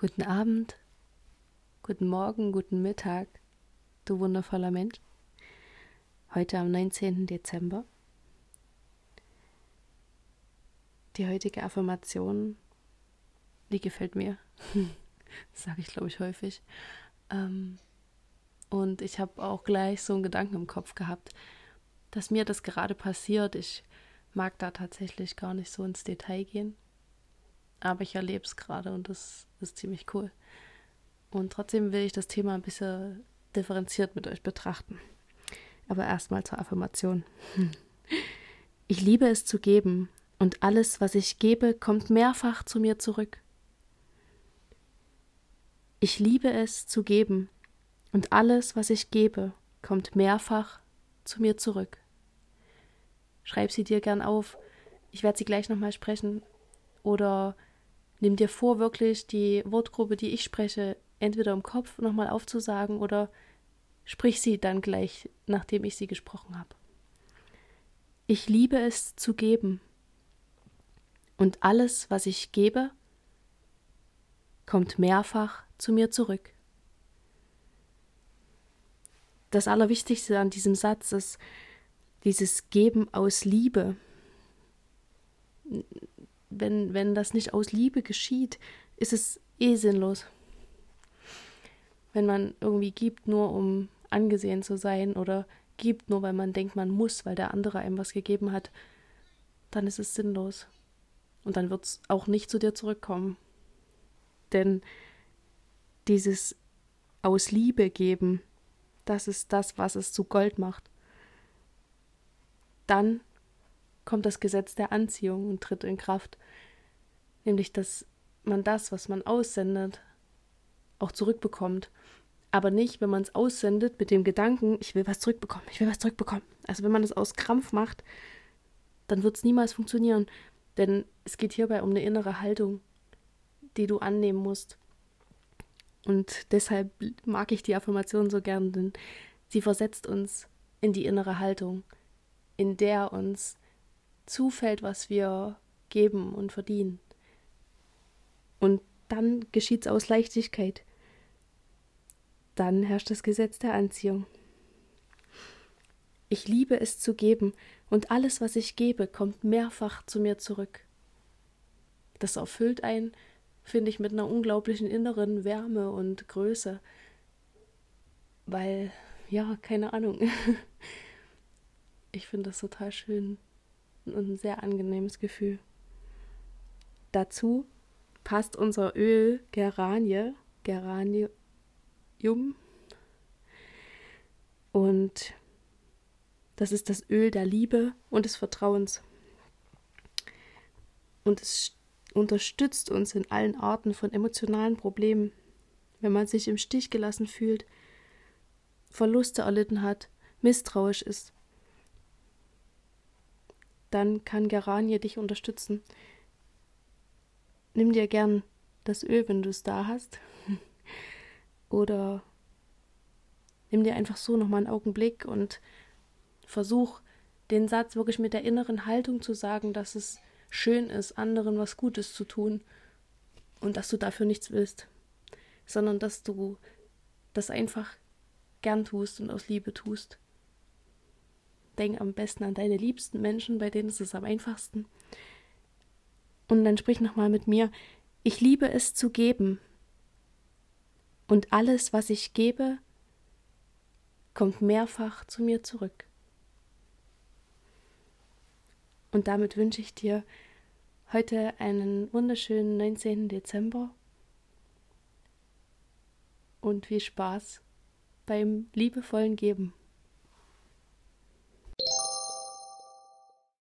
Guten Abend, guten Morgen, guten Mittag, du wundervoller Mensch. Heute am 19. Dezember. Die heutige Affirmation, die gefällt mir. das sage ich, glaube ich, häufig. Ähm, und ich habe auch gleich so einen Gedanken im Kopf gehabt, dass mir das gerade passiert. Ich mag da tatsächlich gar nicht so ins Detail gehen aber ich erlebe es gerade und das ist ziemlich cool. Und trotzdem will ich das Thema ein bisschen differenziert mit euch betrachten. Aber erstmal zur Affirmation. Ich liebe es zu geben und alles, was ich gebe, kommt mehrfach zu mir zurück. Ich liebe es zu geben und alles, was ich gebe, kommt mehrfach zu mir zurück. Schreib sie dir gern auf. Ich werde sie gleich nochmal sprechen. Oder nimm dir vor, wirklich die Wortgruppe, die ich spreche, entweder im Kopf nochmal aufzusagen oder sprich sie dann gleich, nachdem ich sie gesprochen habe. Ich liebe es zu geben. Und alles, was ich gebe, kommt mehrfach zu mir zurück. Das Allerwichtigste an diesem Satz ist dieses Geben aus Liebe wenn, wenn das nicht aus Liebe geschieht, ist es eh sinnlos. Wenn man irgendwie gibt, nur um angesehen zu sein oder gibt, nur weil man denkt, man muss, weil der andere einem was gegeben hat, dann ist es sinnlos. Und dann wird es auch nicht zu dir zurückkommen. Denn dieses aus Liebe geben, das ist das, was es zu Gold macht. Dann kommt das Gesetz der Anziehung und tritt in Kraft, nämlich dass man das, was man aussendet, auch zurückbekommt. Aber nicht, wenn man es aussendet mit dem Gedanken, ich will was zurückbekommen, ich will was zurückbekommen. Also wenn man es aus Krampf macht, dann wird es niemals funktionieren. Denn es geht hierbei um eine innere Haltung, die du annehmen musst. Und deshalb mag ich die Affirmation so gern, denn sie versetzt uns in die innere Haltung, in der uns zufällt, was wir geben und verdienen. Und dann geschieht es aus Leichtigkeit. Dann herrscht das Gesetz der Anziehung. Ich liebe es zu geben, und alles, was ich gebe, kommt mehrfach zu mir zurück. Das erfüllt einen, finde ich, mit einer unglaublichen inneren Wärme und Größe. Weil, ja, keine Ahnung. ich finde das total schön und ein sehr angenehmes Gefühl. Dazu passt unser Öl Geranie, Geranium. Und das ist das Öl der Liebe und des Vertrauens. Und es unterstützt uns in allen Arten von emotionalen Problemen, wenn man sich im Stich gelassen fühlt, Verluste erlitten hat, misstrauisch ist dann kann Geranie dich unterstützen. Nimm dir gern das Öl, wenn du es da hast. Oder nimm dir einfach so nochmal einen Augenblick und versuch den Satz wirklich mit der inneren Haltung zu sagen, dass es schön ist, anderen was Gutes zu tun und dass du dafür nichts willst, sondern dass du das einfach gern tust und aus Liebe tust. Denk am besten an deine liebsten Menschen, bei denen ist es am einfachsten. Und dann sprich nochmal mit mir. Ich liebe es zu geben. Und alles, was ich gebe, kommt mehrfach zu mir zurück. Und damit wünsche ich dir heute einen wunderschönen 19. Dezember und viel Spaß beim liebevollen Geben.